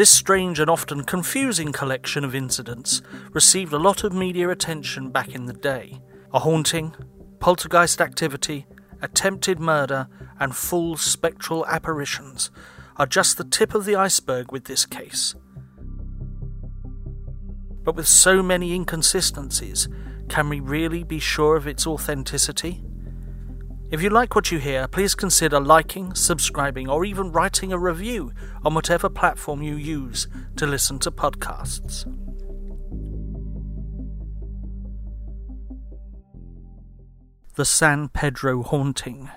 This strange and often confusing collection of incidents received a lot of media attention back in the day. A haunting, poltergeist activity, attempted murder, and full spectral apparitions are just the tip of the iceberg with this case. But with so many inconsistencies, can we really be sure of its authenticity? If you like what you hear, please consider liking, subscribing, or even writing a review on whatever platform you use to listen to podcasts. The San Pedro Haunting.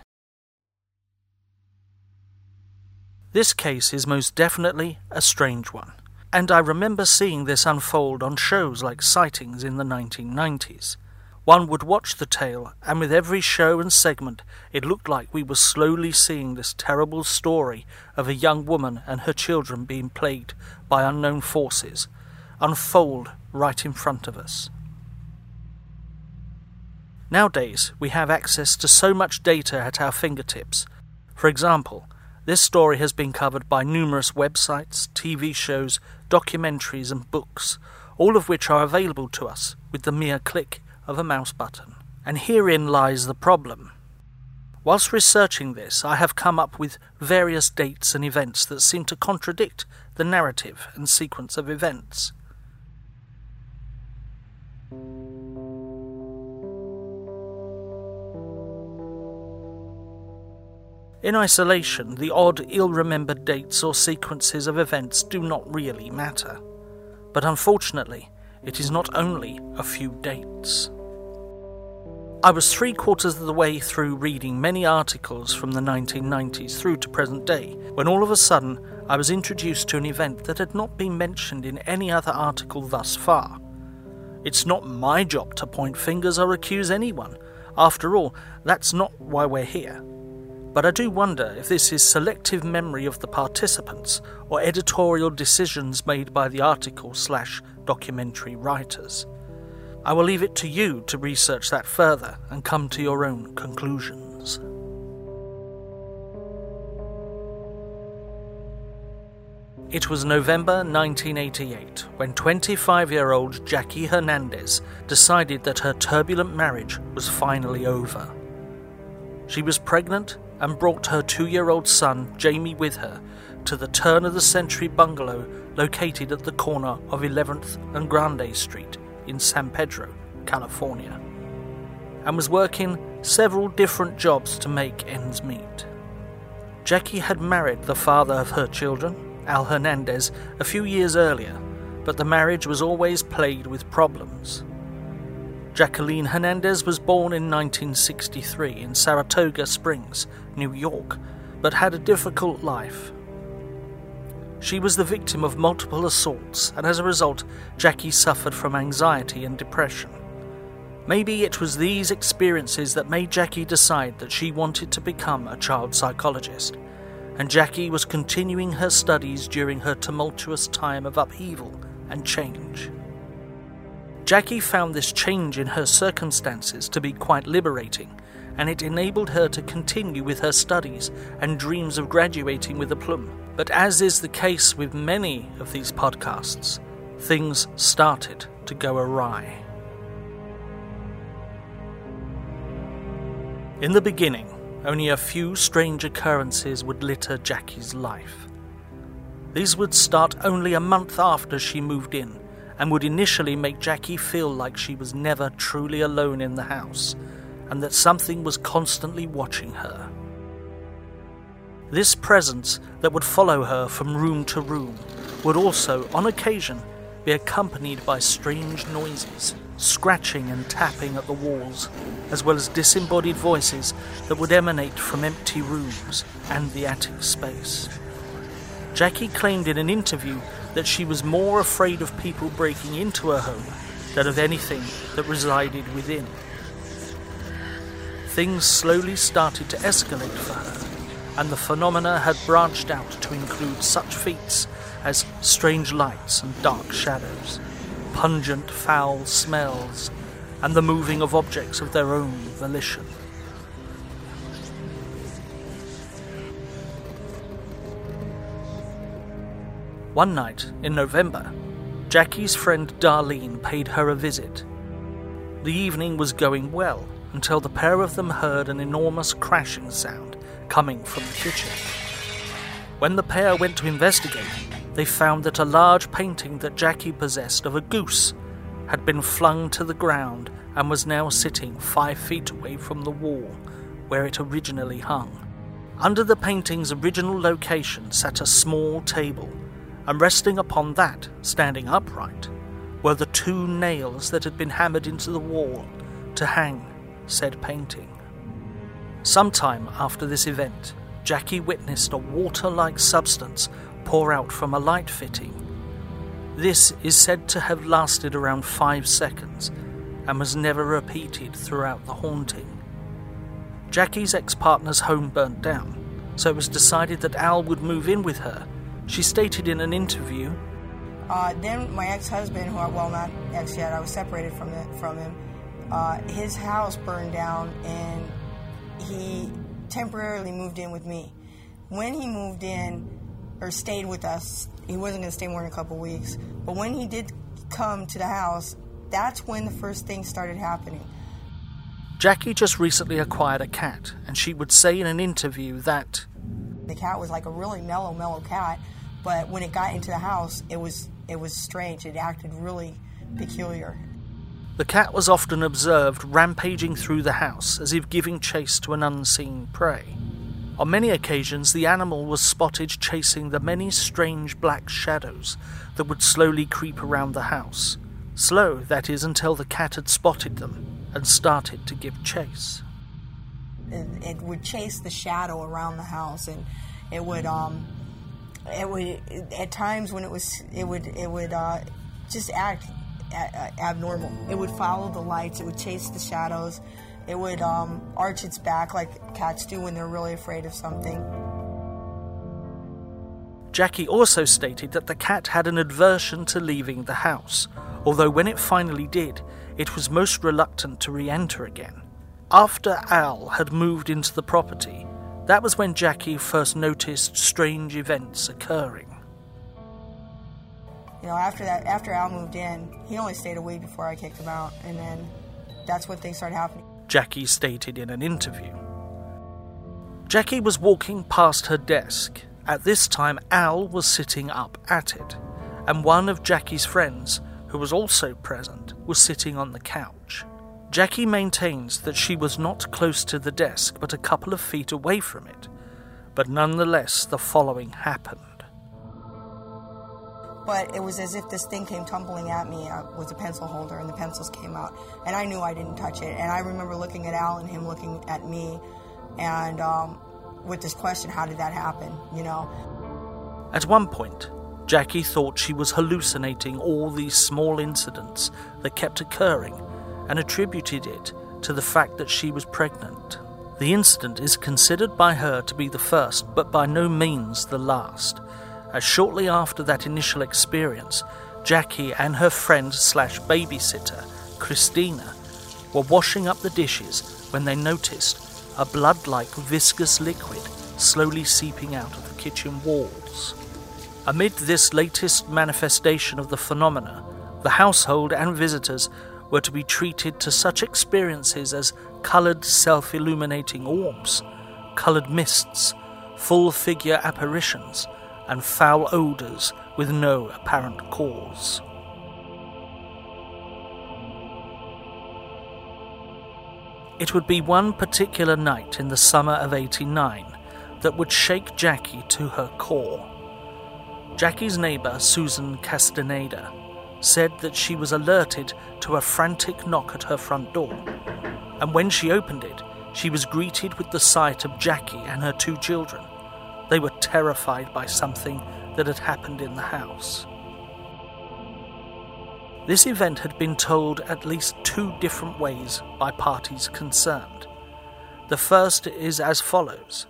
This case is most definitely a strange one, and I remember seeing this unfold on shows like Sightings in the 1990s. One would watch the tale, and with every show and segment, it looked like we were slowly seeing this terrible story of a young woman and her children being plagued by unknown forces unfold right in front of us. Nowadays, we have access to so much data at our fingertips. For example, this story has been covered by numerous websites, TV shows, documentaries, and books, all of which are available to us with the mere click of a mouse button. And herein lies the problem. Whilst researching this, I have come up with various dates and events that seem to contradict the narrative and sequence of events. In isolation, the odd, ill remembered dates or sequences of events do not really matter. But unfortunately, it is not only a few dates. I was three quarters of the way through reading many articles from the 1990s through to present day when all of a sudden I was introduced to an event that had not been mentioned in any other article thus far. It's not my job to point fingers or accuse anyone. After all, that's not why we're here. But I do wonder if this is selective memory of the participants or editorial decisions made by the article slash documentary writers. I will leave it to you to research that further and come to your own conclusions. It was November 1988 when 25 year old Jackie Hernandez decided that her turbulent marriage was finally over. She was pregnant and brought her two year old son, Jamie, with her to the turn of the century bungalow located at the corner of 11th and Grande Street in San Pedro, California, and was working several different jobs to make ends meet. Jackie had married the father of her children, Al Hernandez, a few years earlier, but the marriage was always plagued with problems. Jacqueline Hernandez was born in 1963 in Saratoga Springs, New York, but had a difficult life. She was the victim of multiple assaults, and as a result, Jackie suffered from anxiety and depression. Maybe it was these experiences that made Jackie decide that she wanted to become a child psychologist, and Jackie was continuing her studies during her tumultuous time of upheaval and change. Jackie found this change in her circumstances to be quite liberating, and it enabled her to continue with her studies and dreams of graduating with a plum. But as is the case with many of these podcasts, things started to go awry. In the beginning, only a few strange occurrences would litter Jackie's life. These would start only a month after she moved in and would initially make Jackie feel like she was never truly alone in the house and that something was constantly watching her. This presence that would follow her from room to room would also, on occasion, be accompanied by strange noises, scratching and tapping at the walls, as well as disembodied voices that would emanate from empty rooms and the attic space. Jackie claimed in an interview that she was more afraid of people breaking into her home than of anything that resided within. Things slowly started to escalate for her, and the phenomena had branched out to include such feats as strange lights and dark shadows, pungent foul smells, and the moving of objects of their own volition. One night in November, Jackie's friend Darlene paid her a visit. The evening was going well until the pair of them heard an enormous crashing sound coming from the kitchen. When the pair went to investigate, they found that a large painting that Jackie possessed of a goose had been flung to the ground and was now sitting five feet away from the wall where it originally hung. Under the painting's original location sat a small table, and resting upon that, standing upright, were the two nails that had been hammered into the wall to hang said painting. Sometime after this event, Jackie witnessed a water like substance pour out from a light fitting. This is said to have lasted around five seconds and was never repeated throughout the haunting. Jackie's ex partner's home burnt down, so it was decided that Al would move in with her. She stated in an interview uh, Then my ex husband, who I, well, not ex yet, I was separated from, the, from him, uh, his house burned down and he temporarily moved in with me. When he moved in or stayed with us, he wasn't going to stay more than a couple weeks. But when he did come to the house, that's when the first thing started happening. Jackie just recently acquired a cat, and she would say in an interview that the cat was like a really mellow, mellow cat, but when it got into the house, it was it was strange. It acted really peculiar. The cat was often observed rampaging through the house as if giving chase to an unseen prey. On many occasions, the animal was spotted chasing the many strange black shadows that would slowly creep around the house. Slow, that is, until the cat had spotted them and started to give chase. It, it would chase the shadow around the house, and it would, um, it would, at times when it was, it would, it would, uh, just act abnormal. It would follow the lights, it would chase the shadows, it would um, arch its back like cats do when they're really afraid of something. Jackie also stated that the cat had an aversion to leaving the house, although when it finally did, it was most reluctant to re enter again. After Al had moved into the property, that was when Jackie first noticed strange events occurring. You know, after that, after Al moved in, he only stayed a week before I kicked him out, and then that's when things started happening. Jackie stated in an interview. Jackie was walking past her desk. At this time, Al was sitting up at it, and one of Jackie's friends, who was also present, was sitting on the couch. Jackie maintains that she was not close to the desk but a couple of feet away from it, but nonetheless, the following happened. But it was as if this thing came tumbling at me uh, with a pencil holder and the pencils came out. And i knew i didn't touch it. And i remember looking at al and him looking at me and um, with this question how did that happen you know? At one point jackie thought she was hallucinating all these small incidents that kept occurring and attributed it to the fact that she was pregnant the incident is considered by her to be the first but by no means the last as shortly after that initial experience, Jackie and her friend slash babysitter, Christina, were washing up the dishes when they noticed a blood like viscous liquid slowly seeping out of the kitchen walls. Amid this latest manifestation of the phenomena, the household and visitors were to be treated to such experiences as coloured self illuminating orbs, coloured mists, full figure apparitions, and foul odours with no apparent cause. It would be one particular night in the summer of 89 that would shake Jackie to her core. Jackie's neighbour, Susan Castaneda, said that she was alerted to a frantic knock at her front door, and when she opened it, she was greeted with the sight of Jackie and her two children, they were terrified by something that had happened in the house. This event had been told at least two different ways by parties concerned. The first is as follows.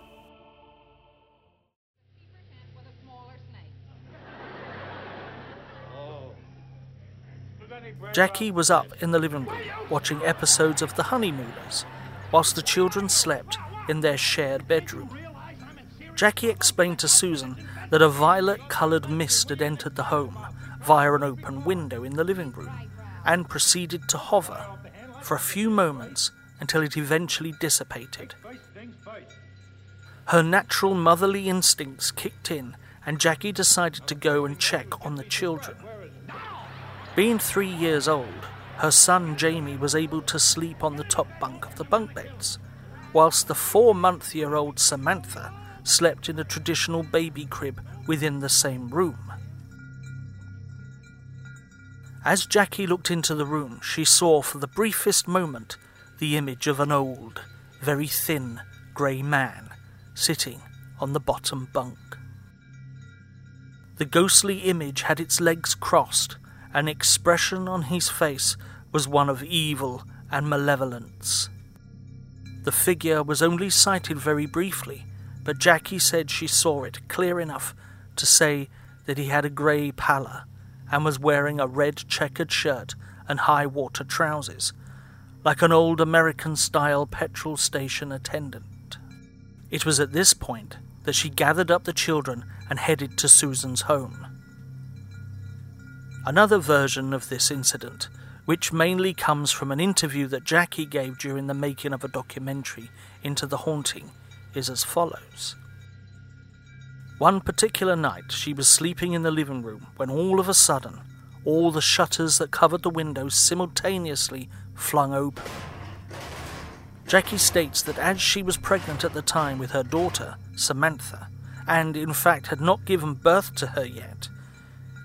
Jackie was up in the living room watching episodes of The Honeymooners whilst the children slept in their shared bedroom. Jackie explained to Susan that a violet coloured mist had entered the home via an open window in the living room and proceeded to hover for a few moments until it eventually dissipated. Her natural motherly instincts kicked in, and Jackie decided to go and check on the children. Being three years old, her son Jamie was able to sleep on the top bunk of the bunk beds, whilst the four month year old Samantha slept in a traditional baby crib within the same room. As Jackie looked into the room, she saw for the briefest moment the image of an old, very thin, grey man sitting on the bottom bunk. The ghostly image had its legs crossed, and expression on his face was one of evil and malevolence. The figure was only sighted very briefly, but Jackie said she saw it clear enough to say that he had a grey pallor and was wearing a red checkered shirt and high water trousers, like an old American style petrol station attendant. It was at this point that she gathered up the children and headed to Susan's home. Another version of this incident, which mainly comes from an interview that Jackie gave during the making of a documentary into the haunting, is as follows. One particular night, she was sleeping in the living room when all of a sudden, all the shutters that covered the windows simultaneously flung open. Jackie states that as she was pregnant at the time with her daughter, Samantha, and in fact had not given birth to her yet,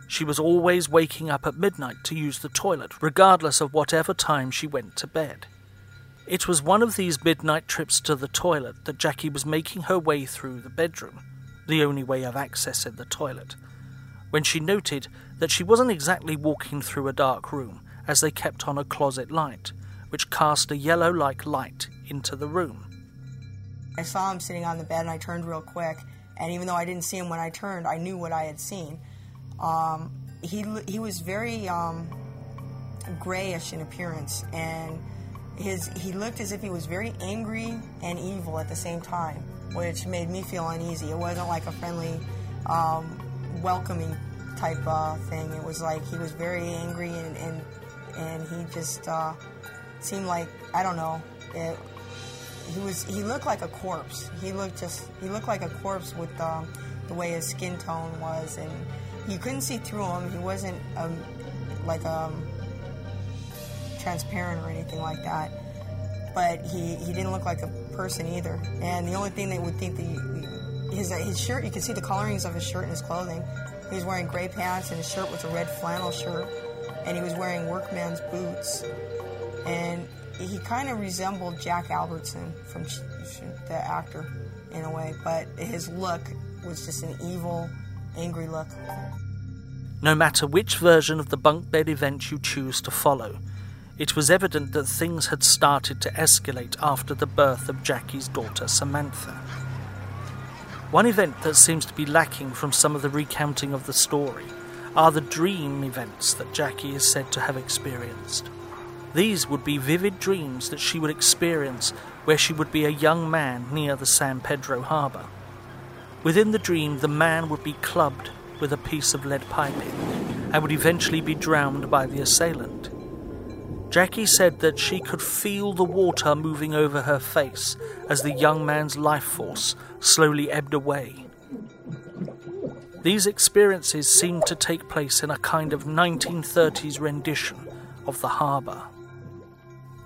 she was always waking up at midnight to use the toilet, regardless of whatever time she went to bed. It was one of these midnight trips to the toilet that Jackie was making her way through the bedroom the only way of accessing the toilet, when she noted that she wasn't exactly walking through a dark room, as they kept on a closet light, which cast a yellow like light into the room. I saw him sitting on the bed and I turned real quick, and even though I didn't see him when I turned, I knew what I had seen. Um, he, he was very um, grayish in appearance, and his, he looked as if he was very angry and evil at the same time which made me feel uneasy. It wasn't like a friendly, um, welcoming type uh, thing. It was like he was very angry and and, and he just uh, seemed like I don't know. It, he was he looked like a corpse. He looked just he looked like a corpse with um, the way his skin tone was, and you couldn't see through him. He wasn't um, like um, transparent or anything like that but he, he didn't look like a person either. And the only thing they would think the his his shirt you could see the colorings of his shirt and his clothing. He was wearing gray pants and his shirt was a red flannel shirt, and he was wearing workman's boots. And he kind of resembled Jack Albertson from the actor in a way, but his look was just an evil, angry look. No matter which version of the bunk bed event you choose to follow, it was evident that things had started to escalate after the birth of Jackie's daughter Samantha. One event that seems to be lacking from some of the recounting of the story are the dream events that Jackie is said to have experienced. These would be vivid dreams that she would experience where she would be a young man near the San Pedro harbour. Within the dream, the man would be clubbed with a piece of lead piping and would eventually be drowned by the assailant. Jackie said that she could feel the water moving over her face as the young man's life force slowly ebbed away. These experiences seemed to take place in a kind of 1930s rendition of the harbour.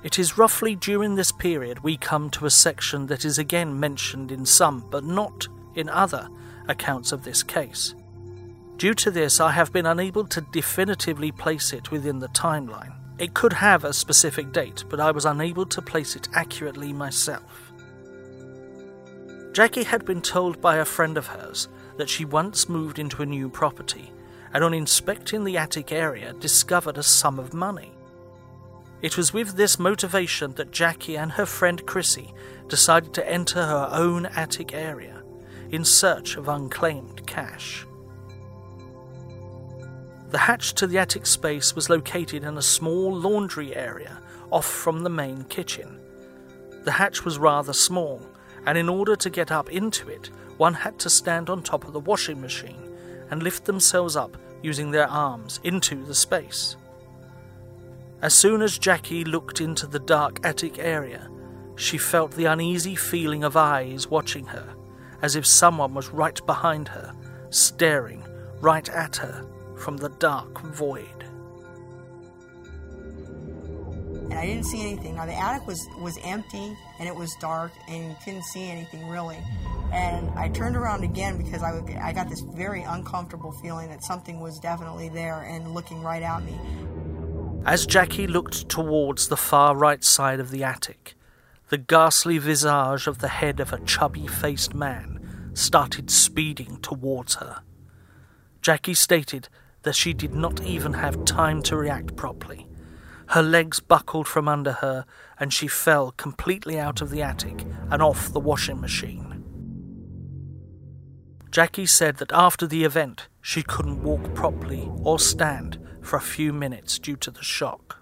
It is roughly during this period we come to a section that is again mentioned in some, but not in other, accounts of this case. Due to this, I have been unable to definitively place it within the timeline. It could have a specific date, but I was unable to place it accurately myself. Jackie had been told by a friend of hers that she once moved into a new property and, on inspecting the attic area, discovered a sum of money. It was with this motivation that Jackie and her friend Chrissy decided to enter her own attic area in search of unclaimed cash. The hatch to the attic space was located in a small laundry area off from the main kitchen. The hatch was rather small, and in order to get up into it, one had to stand on top of the washing machine and lift themselves up using their arms into the space. As soon as Jackie looked into the dark attic area, she felt the uneasy feeling of eyes watching her, as if someone was right behind her, staring right at her from the dark void. And I didn't see anything. Now the attic was, was empty and it was dark and you couldn't see anything really. And I turned around again because I, I got this very uncomfortable feeling that something was definitely there and looking right at me. As Jackie looked towards the far right side of the attic, the ghastly visage of the head of a chubby faced man started speeding towards her. Jackie stated that she did not even have time to react properly. Her legs buckled from under her, and she fell completely out of the attic and off the washing machine. Jackie said that after the event, she couldn't walk properly or stand for a few minutes due to the shock.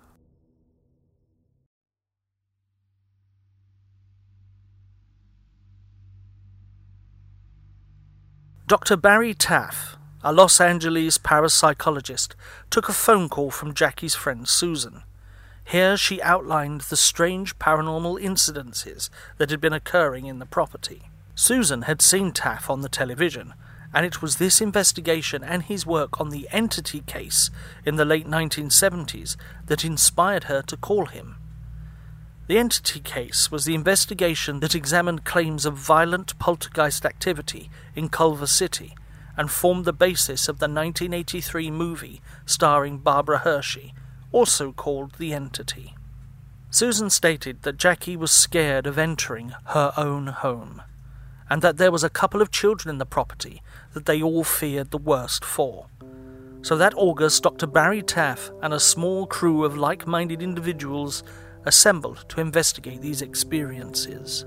Dr. Barry Taff, a Los Angeles parapsychologist, took a phone call from Jackie's friend Susan. Here she outlined the strange paranormal incidences that had been occurring in the property. Susan had seen Taff on the television and it was this investigation and his work on the entity case in the late 1970s that inspired her to call him. The entity case was the investigation that examined claims of violent poltergeist activity in Culver City and formed the basis of the 1983 movie starring Barbara Hershey, also called The Entity. Susan stated that Jackie was scared of entering her own home, and that there was a couple of children in the property that they all feared the worst for. So that August, Dr. Barry Taff and a small crew of like minded individuals assembled to investigate these experiences.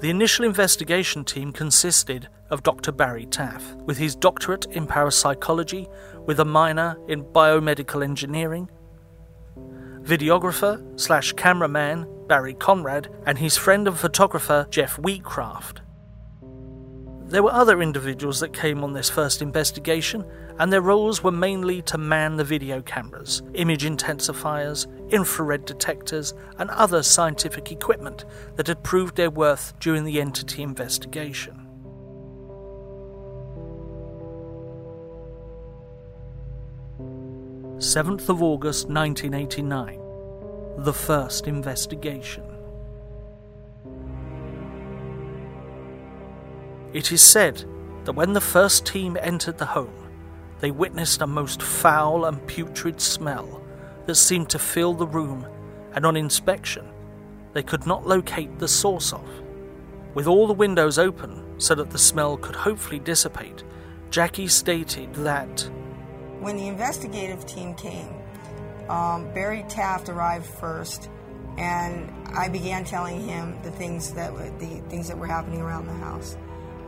The initial investigation team consisted of Dr. Barry Taff, with his doctorate in parapsychology, with a minor in biomedical engineering, videographer slash cameraman Barry Conrad, and his friend and photographer Jeff Wheatcraft. There were other individuals that came on this first investigation, and their roles were mainly to man the video cameras, image intensifiers, infrared detectors, and other scientific equipment that had proved their worth during the entity investigation. Seventh of August 1989, the first investigation. It is said that when the first team entered the home, they witnessed a most foul and putrid smell that seemed to fill the room, and on inspection, they could not locate the source of. With all the windows open so that the smell could hopefully dissipate, Jackie stated that when the investigative team came, um, Barry Taff arrived first, and I began telling him the things that the things that were happening around the house.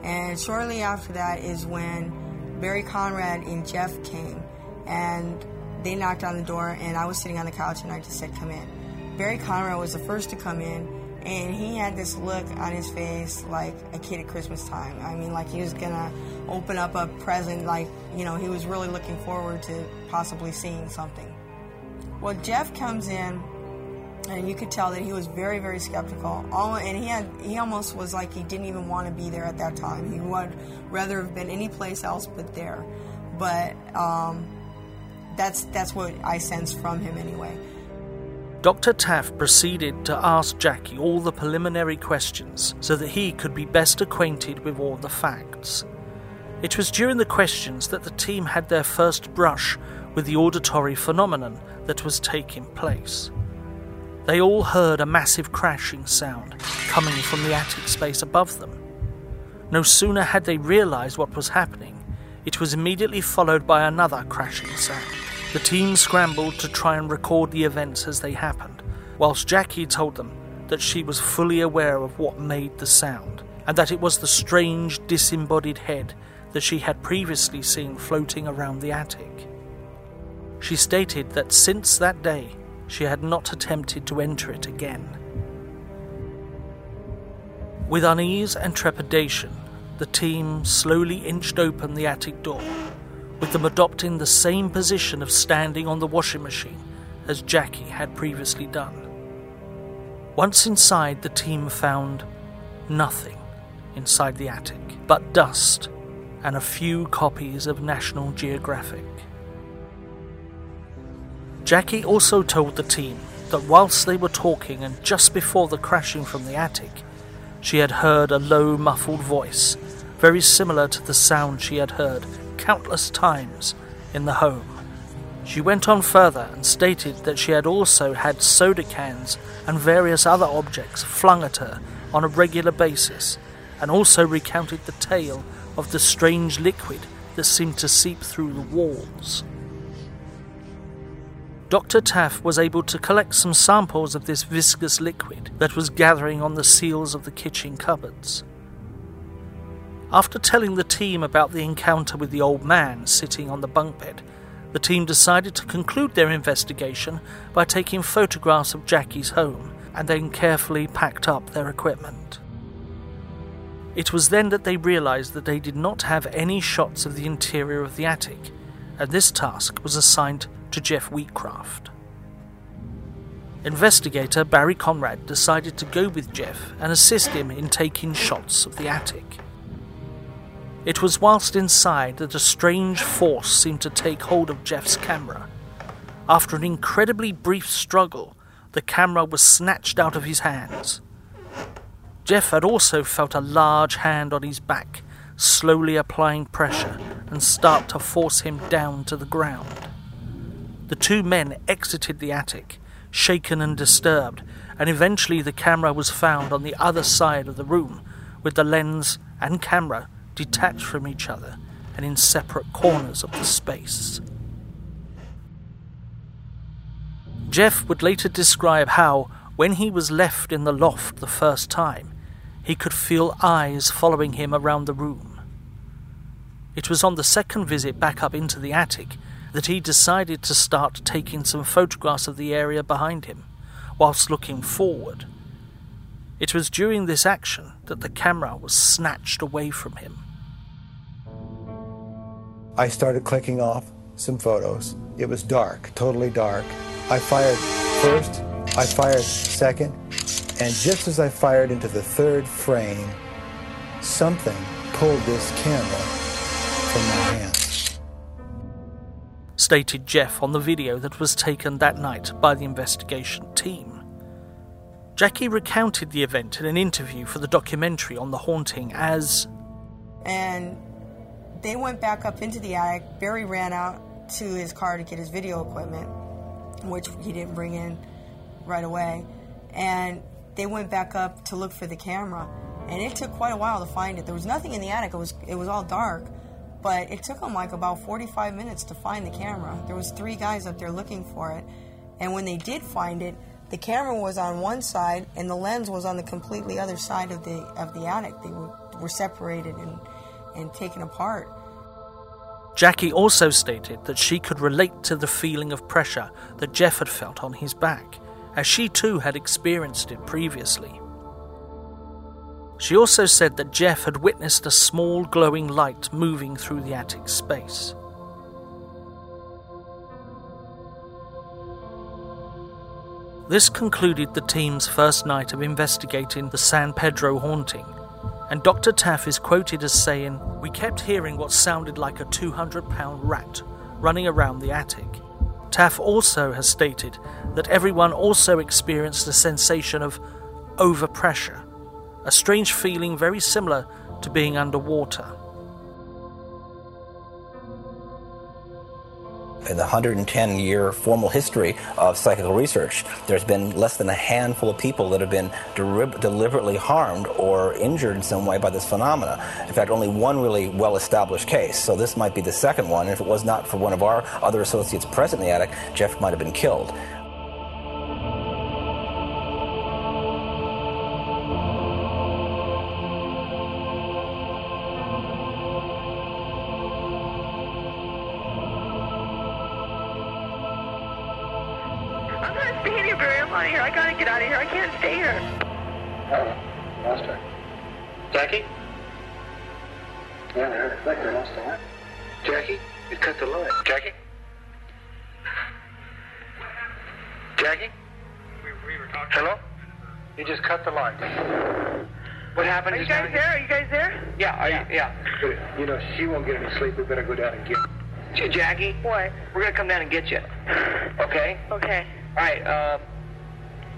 And shortly after that is when Barry Conrad and Jeff came and they knocked on the door and I was sitting on the couch and I just said, come in. Barry Conrad was the first to come in and he had this look on his face like a kid at Christmas time. I mean, like he was gonna open up a present, like, you know, he was really looking forward to possibly seeing something. Well, Jeff comes in and you could tell that he was very, very skeptical. All, and he had he almost was like he didn't even want to be there at that time. He would rather have been any place else but there. But um, that's that's what I sensed from him anyway. Dr. Taff proceeded to ask Jackie all the preliminary questions so that he could be best acquainted with all the facts. It was during the questions that the team had their first brush with the auditory phenomenon that was taking place. They all heard a massive crashing sound coming from the attic space above them. No sooner had they realized what was happening, it was immediately followed by another crashing sound. The team scrambled to try and record the events as they happened, whilst Jackie told them that she was fully aware of what made the sound, and that it was the strange disembodied head that she had previously seen floating around the attic. She stated that since that day, she had not attempted to enter it again. With unease and trepidation, the team slowly inched open the attic door, with them adopting the same position of standing on the washing machine as Jackie had previously done. Once inside, the team found nothing inside the attic but dust and a few copies of National Geographic. Jackie also told the team that whilst they were talking and just before the crashing from the attic, she had heard a low, muffled voice, very similar to the sound she had heard countless times in the home. She went on further and stated that she had also had soda cans and various other objects flung at her on a regular basis, and also recounted the tale of the strange liquid that seemed to seep through the walls. Dr. Taff was able to collect some samples of this viscous liquid that was gathering on the seals of the kitchen cupboards. After telling the team about the encounter with the old man sitting on the bunk bed, the team decided to conclude their investigation by taking photographs of Jackie's home and then carefully packed up their equipment. It was then that they realized that they did not have any shots of the interior of the attic, and this task was assigned to Jeff Wheatcraft. Investigator Barry Conrad decided to go with Jeff and assist him in taking shots of the attic. It was whilst inside that a strange force seemed to take hold of Jeff's camera. After an incredibly brief struggle, the camera was snatched out of his hands. Jeff had also felt a large hand on his back, slowly applying pressure and start to force him down to the ground. The two men exited the attic, shaken and disturbed, and eventually the camera was found on the other side of the room, with the lens and camera detached from each other and in separate corners of the space. Jeff would later describe how, when he was left in the loft the first time, he could feel eyes following him around the room. It was on the second visit back up into the attic that he decided to start taking some photographs of the area behind him, whilst looking forward. It was during this action that the camera was snatched away from him. I started clicking off some photos. It was dark, totally dark. I fired first, I fired second, and just as I fired into the third frame, something pulled this camera from my hand stated Jeff on the video that was taken that night by the investigation team. Jackie recounted the event in an interview for the documentary on the haunting as. And they went back up into the attic. Barry ran out to his car to get his video equipment, which he didn't bring in right away. And they went back up to look for the camera. And it took quite a while to find it. There was nothing in the attic. It was it was all dark. But it took them like about 45 minutes to find the camera. There was three guys up there looking for it. And when they did find it, the camera was on one side and the lens was on the completely other side of the of the attic. They were, were separated and, and taken apart. Jackie also stated that she could relate to the feeling of pressure that Jeff had felt on his back, as she too had experienced it previously. She also said that Jeff had witnessed a small glowing light moving through the attic space. This concluded the team's first night of investigating the San Pedro haunting, and Dr. Taff is quoted as saying, We kept hearing what sounded like a 200 pound rat running around the attic. Taff also has stated that everyone also experienced a sensation of overpressure a strange feeling very similar to being underwater. In the 110 year formal history of psychical research, there's been less than a handful of people that have been deliberately harmed or injured in some way by this phenomena. In fact, only one really well established case. So this might be the second one. And if it was not for one of our other associates present in the attic, Jeff might have been killed. Can't stay here. Oh, master. Jackie? Yeah, I heard it flicker. Lost the line. Jackie? You cut the line. Jackie? Jackie? We, we were talking. Hello? You just cut the line. What happened? Are you guys there? Are you guys there? Yeah, are you, yeah. You know, she won't get any sleep. We better go down and get J- Jackie? What? We're gonna come down and get you. Okay? Okay. All right, uh,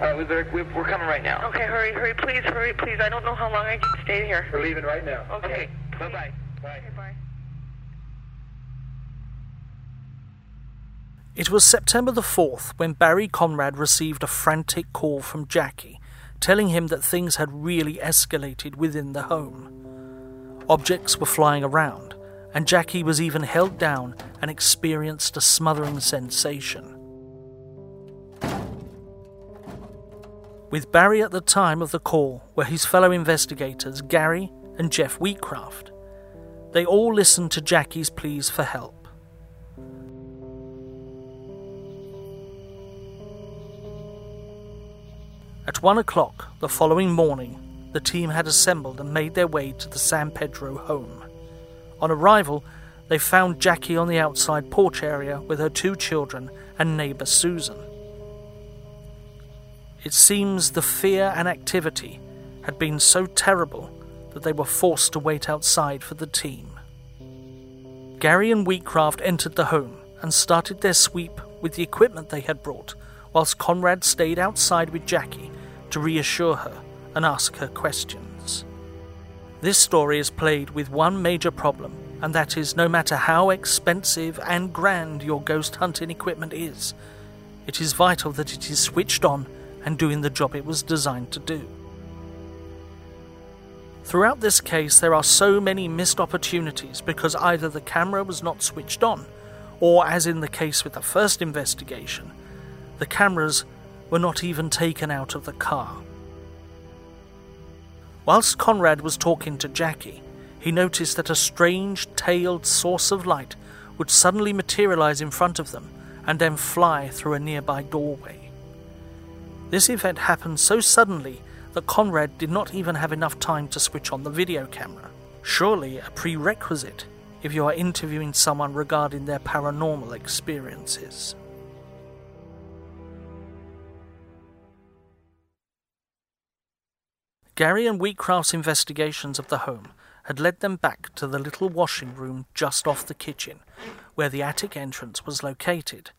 uh, we better, we, we're coming right now. Okay, hurry, hurry, please, hurry, please. I don't know how long I can stay here. We're leaving right now. Okay. Bye-bye. Bye. Okay, bye. It was September the 4th when Barry Conrad received a frantic call from Jackie, telling him that things had really escalated within the home. Objects were flying around, and Jackie was even held down and experienced a smothering sensation. With Barry at the time of the call were his fellow investigators Gary and Jeff Wheatcraft. They all listened to Jackie's pleas for help. At one o'clock the following morning, the team had assembled and made their way to the San Pedro home. On arrival, they found Jackie on the outside porch area with her two children and neighbour Susan. It seems the fear and activity had been so terrible that they were forced to wait outside for the team. Gary and Wheatcraft entered the home and started their sweep with the equipment they had brought, whilst Conrad stayed outside with Jackie to reassure her and ask her questions. This story is played with one major problem, and that is no matter how expensive and grand your ghost hunting equipment is, it is vital that it is switched on and doing the job it was designed to do. Throughout this case, there are so many missed opportunities because either the camera was not switched on, or, as in the case with the first investigation, the cameras were not even taken out of the car. Whilst Conrad was talking to Jackie, he noticed that a strange tailed source of light would suddenly materialize in front of them and then fly through a nearby doorway. This event happened so suddenly that Conrad did not even have enough time to switch on the video camera. Surely a prerequisite if you are interviewing someone regarding their paranormal experiences. Gary and Wheatcraft's investigations of the home had led them back to the little washing room just off the kitchen, where the attic entrance was located.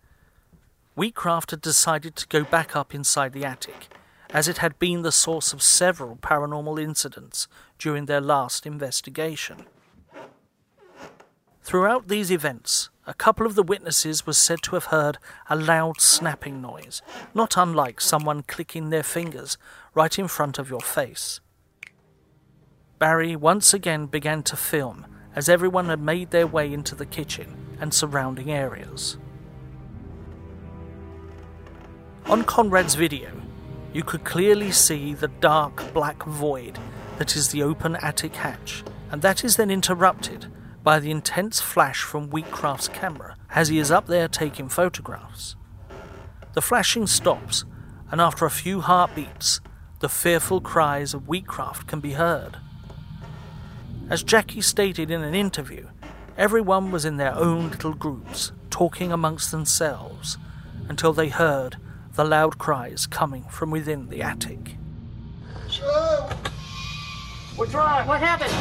Wheatcraft had decided to go back up inside the attic, as it had been the source of several paranormal incidents during their last investigation. Throughout these events, a couple of the witnesses were said to have heard a loud snapping noise, not unlike someone clicking their fingers right in front of your face. Barry once again began to film as everyone had made their way into the kitchen and surrounding areas. On Conrad's video, you could clearly see the dark black void that is the open attic hatch, and that is then interrupted by the intense flash from Wheatcraft's camera as he is up there taking photographs. The flashing stops, and after a few heartbeats, the fearful cries of Wheatcraft can be heard. As Jackie stated in an interview, everyone was in their own little groups, talking amongst themselves, until they heard the loud cries coming from within the attic. What's wrong? What happened?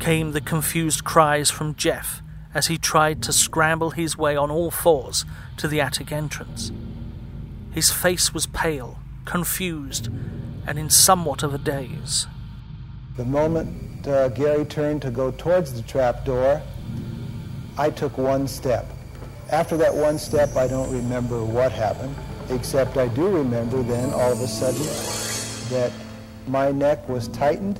Came the confused cries from Jeff as he tried to scramble his way on all fours to the attic entrance. His face was pale, confused, and in somewhat of a daze. The moment uh, Gary turned to go towards the trap door, I took one step. After that one step, I don't remember what happened, except I do remember then all of a sudden that my neck was tightened,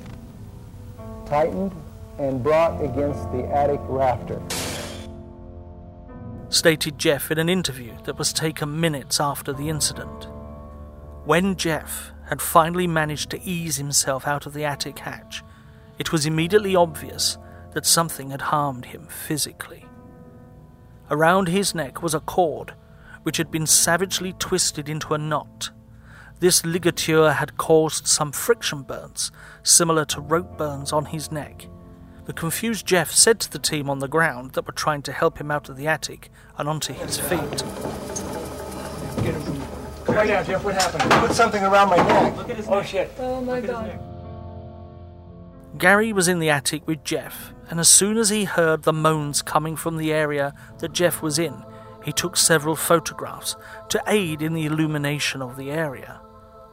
tightened, and brought against the attic rafter. Stated Jeff in an interview that was taken minutes after the incident. When Jeff had finally managed to ease himself out of the attic hatch, it was immediately obvious that something had harmed him physically. Around his neck was a cord which had been savagely twisted into a knot. This ligature had caused some friction burns, similar to rope burns on his neck. The confused Jeff said to the team on the ground that were trying to help him out of the attic and onto his feet. Come on down, Jeff. What happened? Put something around my neck. Oh shit. Oh my god. Gary was in the attic with Jeff, and as soon as he heard the moans coming from the area that Jeff was in, he took several photographs to aid in the illumination of the area.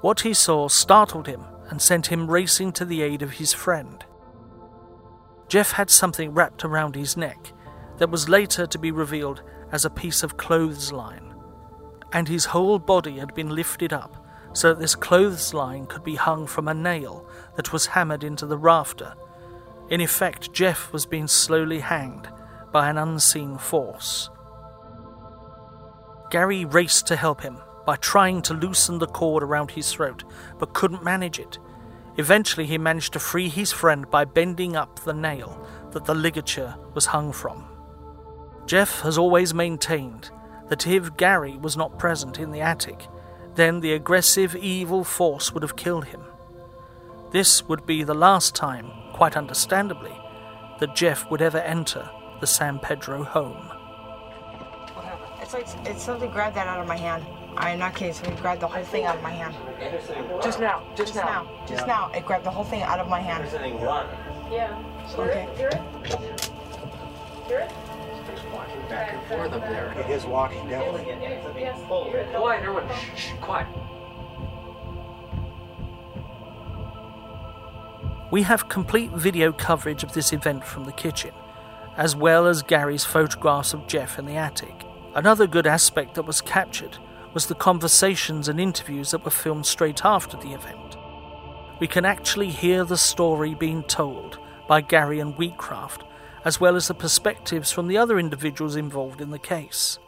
What he saw startled him and sent him racing to the aid of his friend. Jeff had something wrapped around his neck that was later to be revealed as a piece of clothesline, and his whole body had been lifted up so that this clothesline could be hung from a nail that was hammered into the rafter. In effect, Jeff was being slowly hanged by an unseen force. Gary raced to help him by trying to loosen the cord around his throat, but couldn't manage it. Eventually, he managed to free his friend by bending up the nail that the ligature was hung from. Jeff has always maintained that if Gary was not present in the attic, then the aggressive evil force would have killed him. This would be the last time, quite understandably, that Jeff would ever enter the San Pedro home. It's like it's something grabbed that out of my hand. I'm not kidding. Something grabbed the whole thing out of my hand. Just now. Just, Just now. Just now. It grabbed the whole thing out of my hand. Yeah. Okay. Hear it? Hear it? Back and forth up there. It is walking, definitely. Yes. Quiet, everyone. Shh, shh, quiet. We have complete video coverage of this event from the kitchen, as well as Gary's photographs of Jeff in the attic. Another good aspect that was captured was the conversations and interviews that were filmed straight after the event. We can actually hear the story being told by Gary and Wheatcraft, as well as the perspectives from the other individuals involved in the case.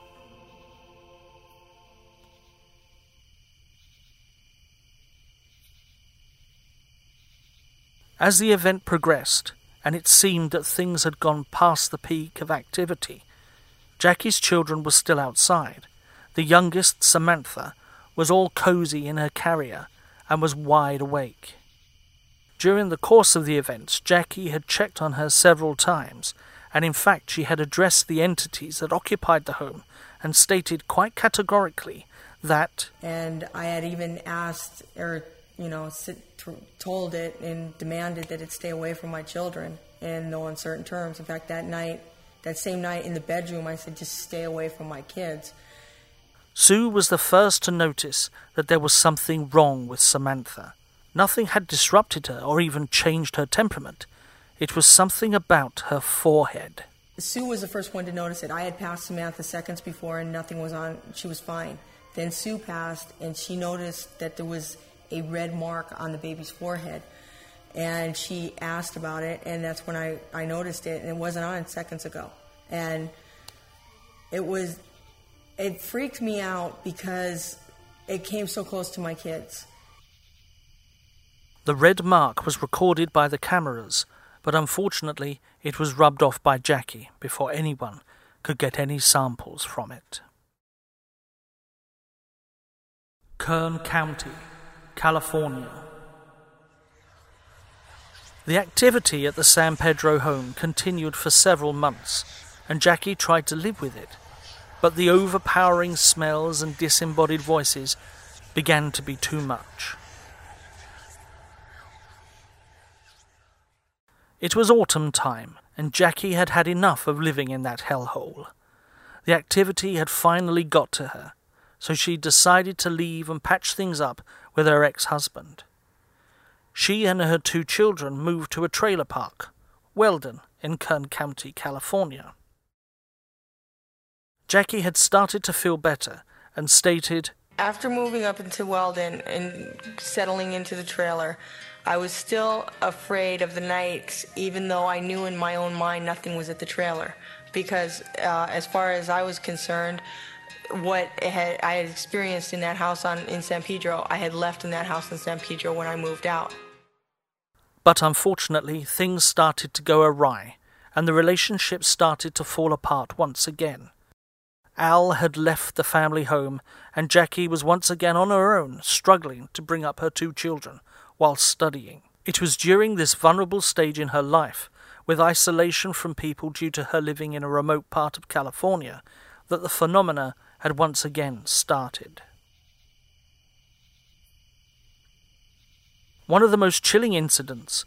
As the event progressed, and it seemed that things had gone past the peak of activity, Jackie's children were still outside. The youngest, Samantha, was all cozy in her carrier and was wide awake. During the course of the events, Jackie had checked on her several times, and in fact, she had addressed the entities that occupied the home and stated quite categorically that And I had even asked, or you know, told it and demanded that it stay away from my children in no uncertain terms. In fact, that night, that same night in the bedroom, I said, just stay away from my kids. Sue was the first to notice that there was something wrong with Samantha. Nothing had disrupted her or even changed her temperament. It was something about her forehead. Sue was the first one to notice it. I had passed Samantha seconds before and nothing was on. She was fine. Then Sue passed and she noticed that there was a red mark on the baby's forehead. And she asked about it, and that's when I, I noticed it, and it wasn't on seconds ago. And it was, it freaked me out because it came so close to my kids. The red mark was recorded by the cameras, but unfortunately it was rubbed off by Jackie before anyone could get any samples from it. Kern County, California. The activity at the San Pedro home continued for several months, and Jackie tried to live with it. But the overpowering smells and disembodied voices began to be too much. It was autumn time, and Jackie had had enough of living in that hellhole. The activity had finally got to her, so she decided to leave and patch things up with her ex husband. She and her two children moved to a trailer park, Weldon, in Kern County, California. Jackie had started to feel better and stated, After moving up into Weldon and settling into the trailer, I was still afraid of the nights, even though I knew in my own mind nothing was at the trailer. Because uh, as far as I was concerned, what had, I had experienced in that house on, in San Pedro, I had left in that house in San Pedro when I moved out. But unfortunately, things started to go awry, and the relationship started to fall apart once again. Al had left the family home, and Jackie was once again on her own, struggling to bring up her two children while studying. It was during this vulnerable stage in her life, with isolation from people due to her living in a remote part of California, that the phenomena had once again started. One of the most chilling incidents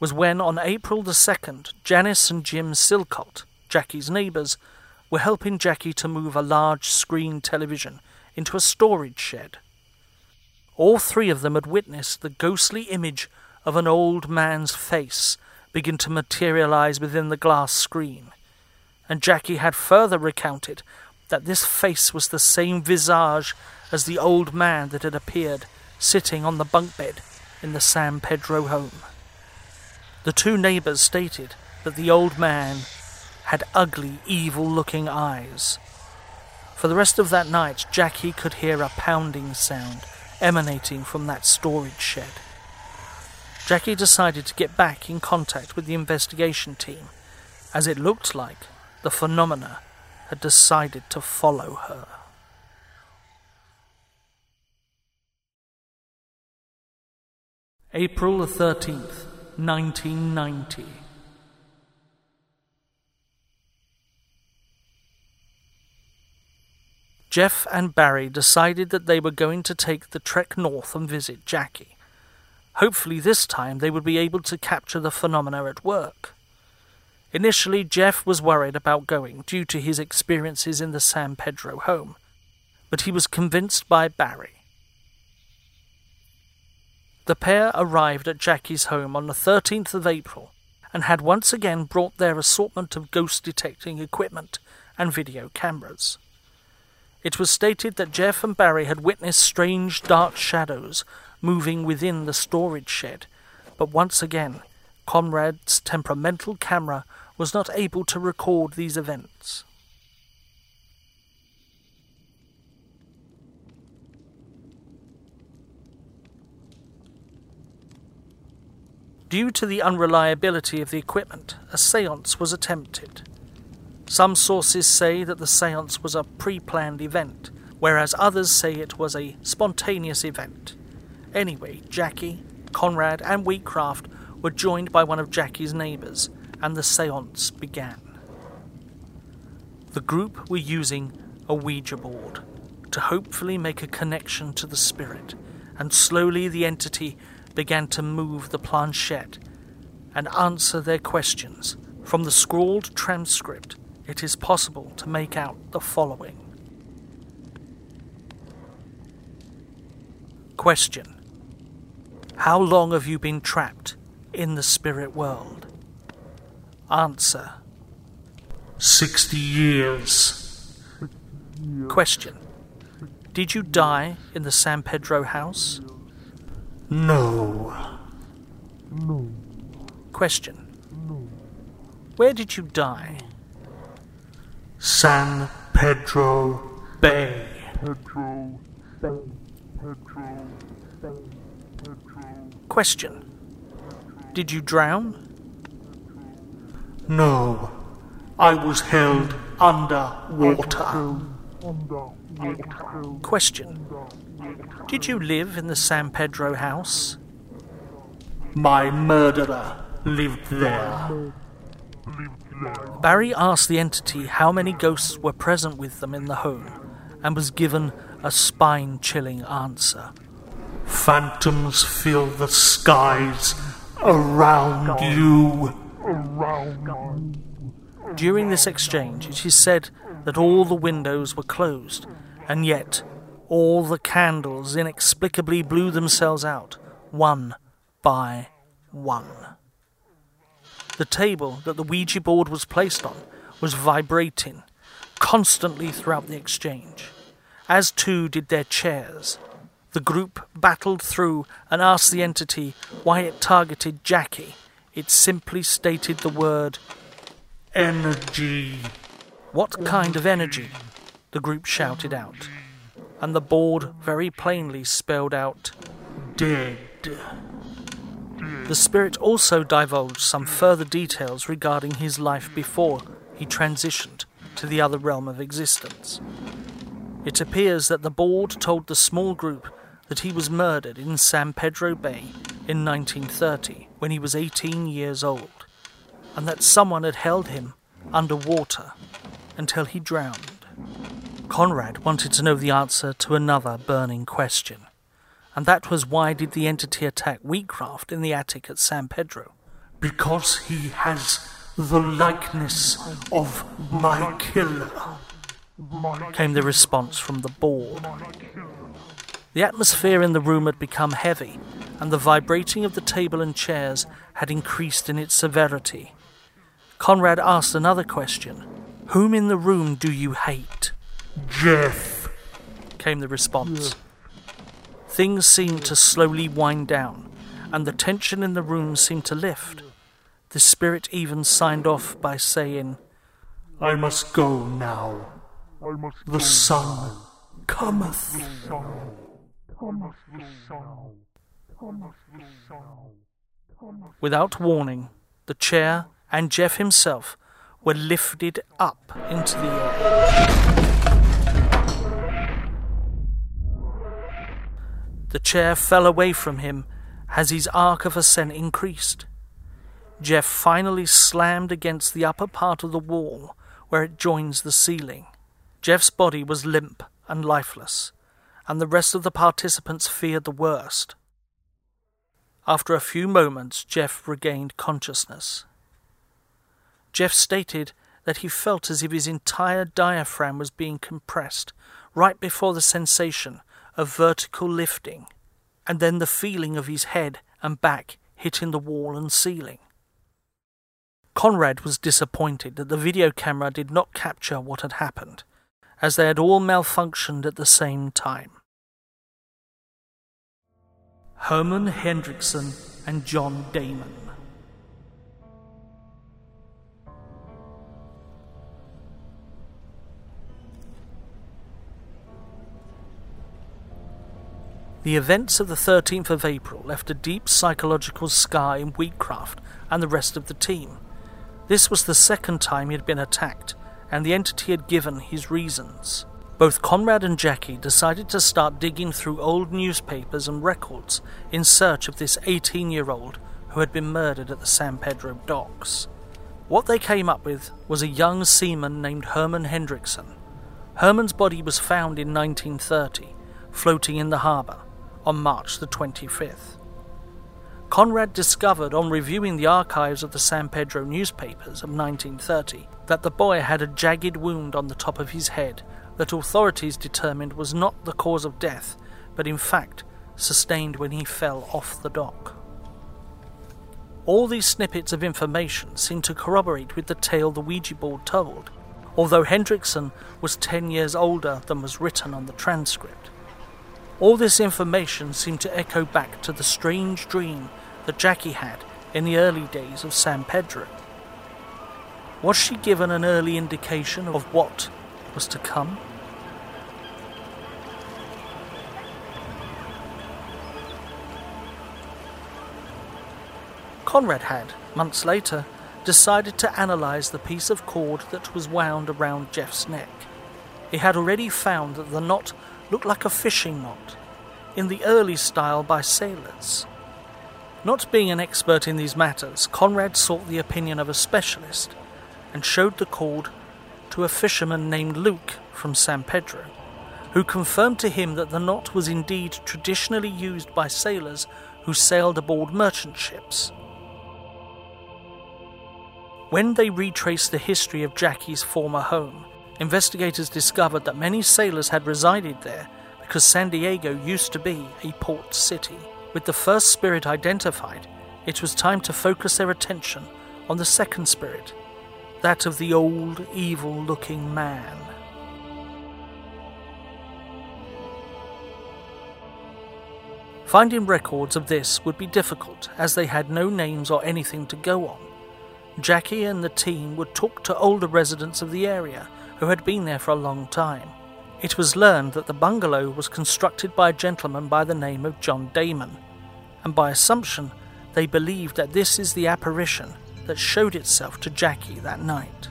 was when, on April the 2nd, Janice and Jim Silcott, Jackie's neighbours, were helping Jackie to move a large screen television into a storage shed. All three of them had witnessed the ghostly image of an old man's face begin to materialize within the glass screen, and Jackie had further recounted that this face was the same visage as the old man that had appeared sitting on the bunk bed in the San Pedro home. The two neighbors stated that the old man had ugly, evil looking eyes. For the rest of that night, Jackie could hear a pounding sound emanating from that storage shed. Jackie decided to get back in contact with the investigation team, as it looked like the phenomena had decided to follow her. April the 13th, 1990. Jeff and Barry decided that they were going to take the trek north and visit Jackie. Hopefully, this time they would be able to capture the phenomena at work. Initially, Jeff was worried about going due to his experiences in the San Pedro home, but he was convinced by Barry. The pair arrived at Jackie's home on the 13th of April and had once again brought their assortment of ghost detecting equipment and video cameras. It was stated that Jeff and Barry had witnessed strange dark shadows moving within the storage shed, but once again, Conrad's temperamental camera was not able to record these events. Due to the unreliability of the equipment, a seance was attempted. Some sources say that the seance was a pre planned event, whereas others say it was a spontaneous event. Anyway, Jackie, Conrad, and Wheatcraft were joined by one of Jackie's neighbors, and the seance began. The group were using a Ouija board to hopefully make a connection to the spirit, and slowly the entity began to move the planchette and answer their questions. From the scrawled transcript, it is possible to make out the following Question How long have you been trapped in the spirit world? Answer 60 years. Question Did you die in the San Pedro house? No. No. Question Where did you die? San Pedro Bay. Pedro Bay. Pedro Bay. Question Did you drown? No. I was held under water. Question Did you live in the San Pedro house? My murderer lived there. Barry asked the entity how many ghosts were present with them in the home and was given a spine chilling answer. Phantoms fill the skies around you. Around. During this exchange, it is said that all the windows were closed, and yet all the candles inexplicably blew themselves out, one by one. The table that the Ouija board was placed on was vibrating constantly throughout the exchange, as too did their chairs. The group battled through and asked the entity why it targeted Jackie. It simply stated the word energy. What kind of energy? The group shouted out, and the board very plainly spelled out dead. The spirit also divulged some further details regarding his life before he transitioned to the other realm of existence. It appears that the board told the small group that he was murdered in San Pedro Bay in 1930 when he was 18 years old, and that someone had held him underwater until he drowned. Conrad wanted to know the answer to another burning question, and that was why did the entity attack Wheatcraft in the attic at San Pedro? Because he has the likeness of my killer. came the response from the board. The atmosphere in the room had become heavy, and the vibrating of the table and chairs had increased in its severity. Conrad asked another question Whom in the room do you hate? Jeff. came the response. Things seemed to slowly wind down, and the tension in the room seemed to lift. The spirit even signed off by saying, I must go now. The sun cometh. Without warning, the chair and Jeff himself were lifted up into the air. The chair fell away from him as his arc of ascent increased. Jeff finally slammed against the upper part of the wall where it joins the ceiling. Jeff's body was limp and lifeless, and the rest of the participants feared the worst. After a few moments, Jeff regained consciousness. Jeff stated that he felt as if his entire diaphragm was being compressed right before the sensation of vertical lifting, and then the feeling of his head and back hitting the wall and ceiling. Conrad was disappointed that the video camera did not capture what had happened, as they had all malfunctioned at the same time. Herman Hendrickson and John Damon. The events of the 13th of April left a deep psychological scar in Wheatcraft and the rest of the team. This was the second time he had been attacked, and the entity had given his reasons. Both Conrad and Jackie decided to start digging through old newspapers and records in search of this 18 year old who had been murdered at the San Pedro docks. What they came up with was a young seaman named Herman Hendrickson. Herman's body was found in 1930, floating in the harbour, on March the 25th. Conrad discovered on reviewing the archives of the San Pedro newspapers of 1930 that the boy had a jagged wound on the top of his head that authorities determined was not the cause of death, but in fact sustained when he fell off the dock. All these snippets of information seem to corroborate with the tale the Ouija board told, although Hendrickson was 10 years older than was written on the transcript. All this information seemed to echo back to the strange dream that Jackie had in the early days of San Pedro. Was she given an early indication of what was to come? Conrad had, months later, decided to analyze the piece of cord that was wound around Jeff's neck. He had already found that the knot looked like a fishing knot, in the early style by sailors. Not being an expert in these matters, Conrad sought the opinion of a specialist and showed the cord to a fisherman named Luke from San Pedro, who confirmed to him that the knot was indeed traditionally used by sailors who sailed aboard merchant ships. When they retraced the history of Jackie's former home, investigators discovered that many sailors had resided there because San Diego used to be a port city. With the first spirit identified, it was time to focus their attention on the second spirit, that of the old, evil looking man. Finding records of this would be difficult as they had no names or anything to go on. Jackie and the team would talk to older residents of the area who had been there for a long time. It was learned that the bungalow was constructed by a gentleman by the name of John Damon, and by assumption, they believed that this is the apparition that showed itself to Jackie that night.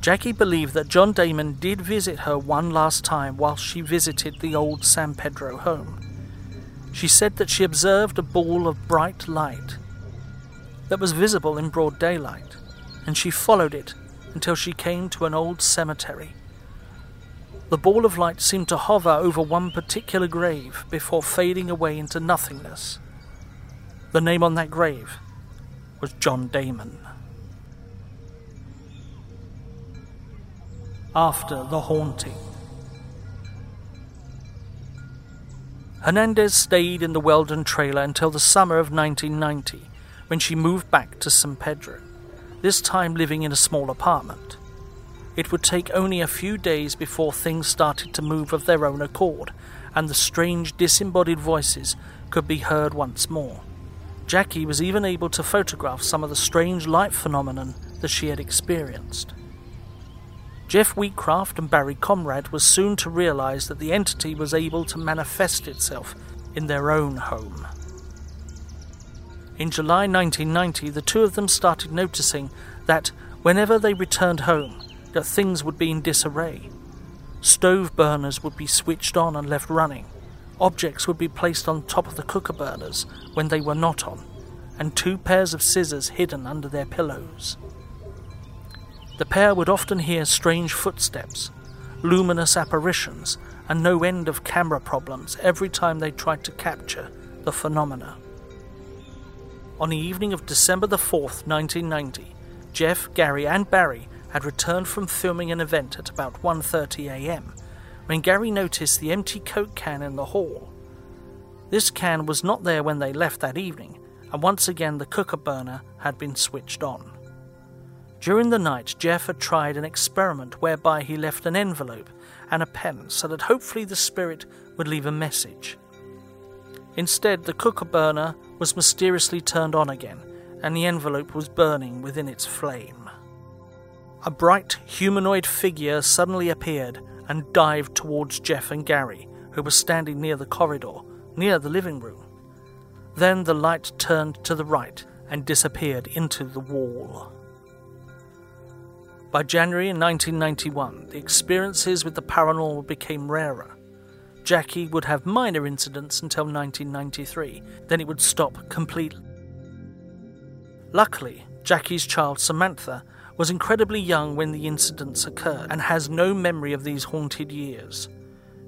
Jackie believed that John Damon did visit her one last time while she visited the old San Pedro home. She said that she observed a ball of bright light that was visible in broad daylight, and she followed it until she came to an old cemetery. The ball of light seemed to hover over one particular grave before fading away into nothingness. The name on that grave was John Damon. After the haunting. Hernandez stayed in the Weldon trailer until the summer of 1990 when she moved back to San Pedro, this time living in a small apartment. It would take only a few days before things started to move of their own accord, and the strange disembodied voices could be heard once more. Jackie was even able to photograph some of the strange light phenomenon that she had experienced. Jeff Wheatcraft and Barry Conrad were soon to realize that the entity was able to manifest itself in their own home. In July 1990, the two of them started noticing that whenever they returned home, that things would be in disarray. Stove burners would be switched on and left running. Objects would be placed on top of the cooker burners when they were not on, and two pairs of scissors hidden under their pillows. The pair would often hear strange footsteps, luminous apparitions, and no end of camera problems every time they tried to capture the phenomena. On the evening of December the 4th, 1990, Jeff, Gary, and Barry had returned from filming an event at about 1:30 a.m. when Gary noticed the empty Coke can in the hall. This can was not there when they left that evening, and once again the cooker burner had been switched on. During the night, Jeff had tried an experiment whereby he left an envelope and a pen so that hopefully the spirit would leave a message. Instead, the cooker burner was mysteriously turned on again, and the envelope was burning within its flame. A bright humanoid figure suddenly appeared and dived towards Jeff and Gary, who were standing near the corridor, near the living room. Then the light turned to the right and disappeared into the wall. By January 1991, the experiences with the paranormal became rarer. Jackie would have minor incidents until 1993, then it would stop completely. Luckily, Jackie's child Samantha was incredibly young when the incidents occurred and has no memory of these haunted years.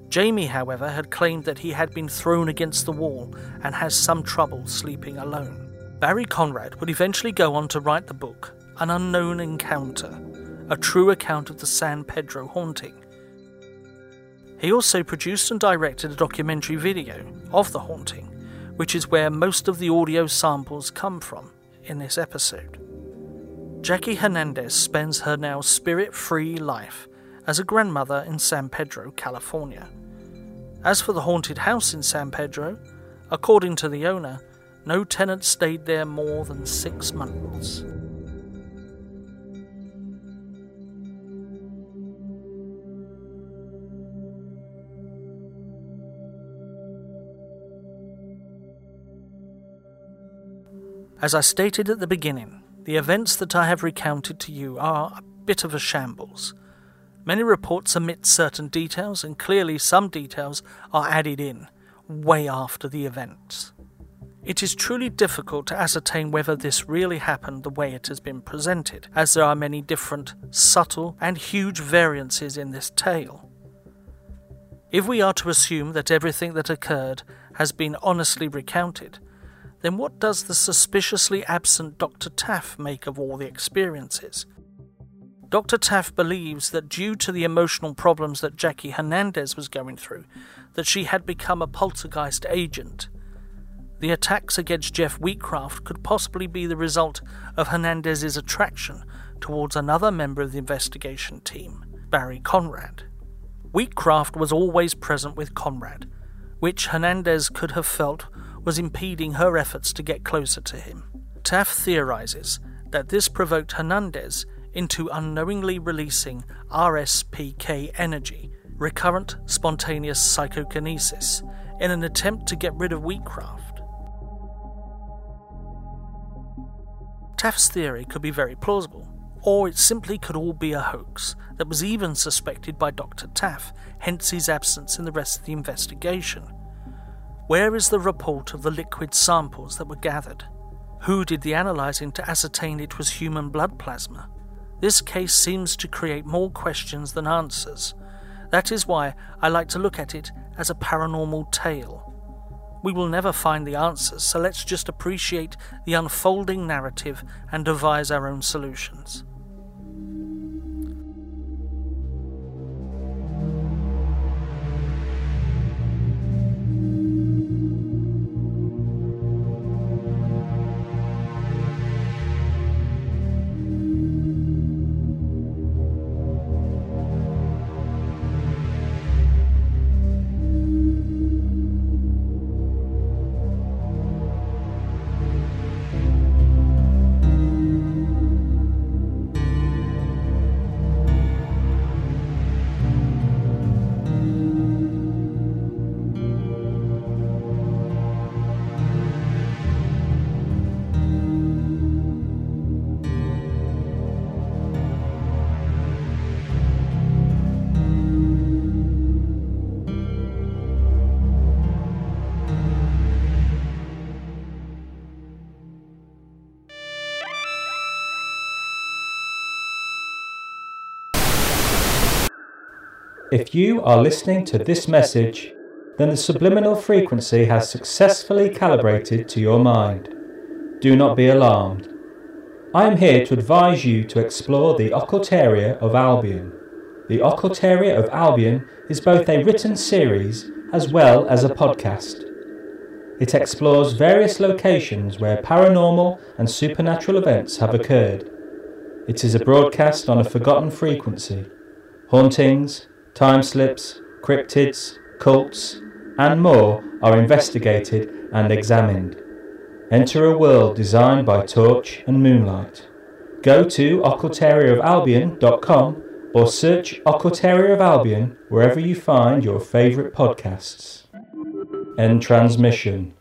Jamie, however, had claimed that he had been thrown against the wall and has some trouble sleeping alone. Barry Conrad would eventually go on to write the book An Unknown Encounter, a true account of the San Pedro haunting. He also produced and directed a documentary video of the haunting, which is where most of the audio samples come from in this episode. Jackie Hernandez spends her now spirit free life as a grandmother in San Pedro, California. As for the haunted house in San Pedro, according to the owner, no tenant stayed there more than six months. As I stated at the beginning, the events that I have recounted to you are a bit of a shambles. Many reports omit certain details, and clearly some details are added in way after the events. It is truly difficult to ascertain whether this really happened the way it has been presented, as there are many different, subtle, and huge variances in this tale. If we are to assume that everything that occurred has been honestly recounted, then what does the suspiciously absent Dr. Taff make of all the experiences? Dr. Taff believes that due to the emotional problems that Jackie Hernandez was going through, that she had become a poltergeist agent. The attacks against Jeff Wheatcraft could possibly be the result of Hernandez's attraction towards another member of the investigation team, Barry Conrad. Wheatcraft was always present with Conrad, which Hernandez could have felt was impeding her efforts to get closer to him. Taff theorizes that this provoked Hernandez into unknowingly releasing RSPK energy, recurrent spontaneous psychokinesis, in an attempt to get rid of Wheatcraft. Taff's theory could be very plausible. Or it simply could all be a hoax that was even suspected by Dr. Taff, hence his absence in the rest of the investigation. Where is the report of the liquid samples that were gathered? Who did the analysing to ascertain it was human blood plasma? This case seems to create more questions than answers. That is why I like to look at it as a paranormal tale. We will never find the answers, so let's just appreciate the unfolding narrative and devise our own solutions. If you are listening to this message, then the subliminal frequency has successfully calibrated to your mind. Do not be alarmed. I am here to advise you to explore the Occultaria of Albion. The Occultaria of Albion is both a written series as well as a podcast. It explores various locations where paranormal and supernatural events have occurred. It is a broadcast on a forgotten frequency. Hauntings, time slips, cryptids, cults, and more are investigated and examined. Enter a world designed by Torch and Moonlight. Go to occultariaofalbion.com or search Occultaria of Albion wherever you find your favourite podcasts. End transmission.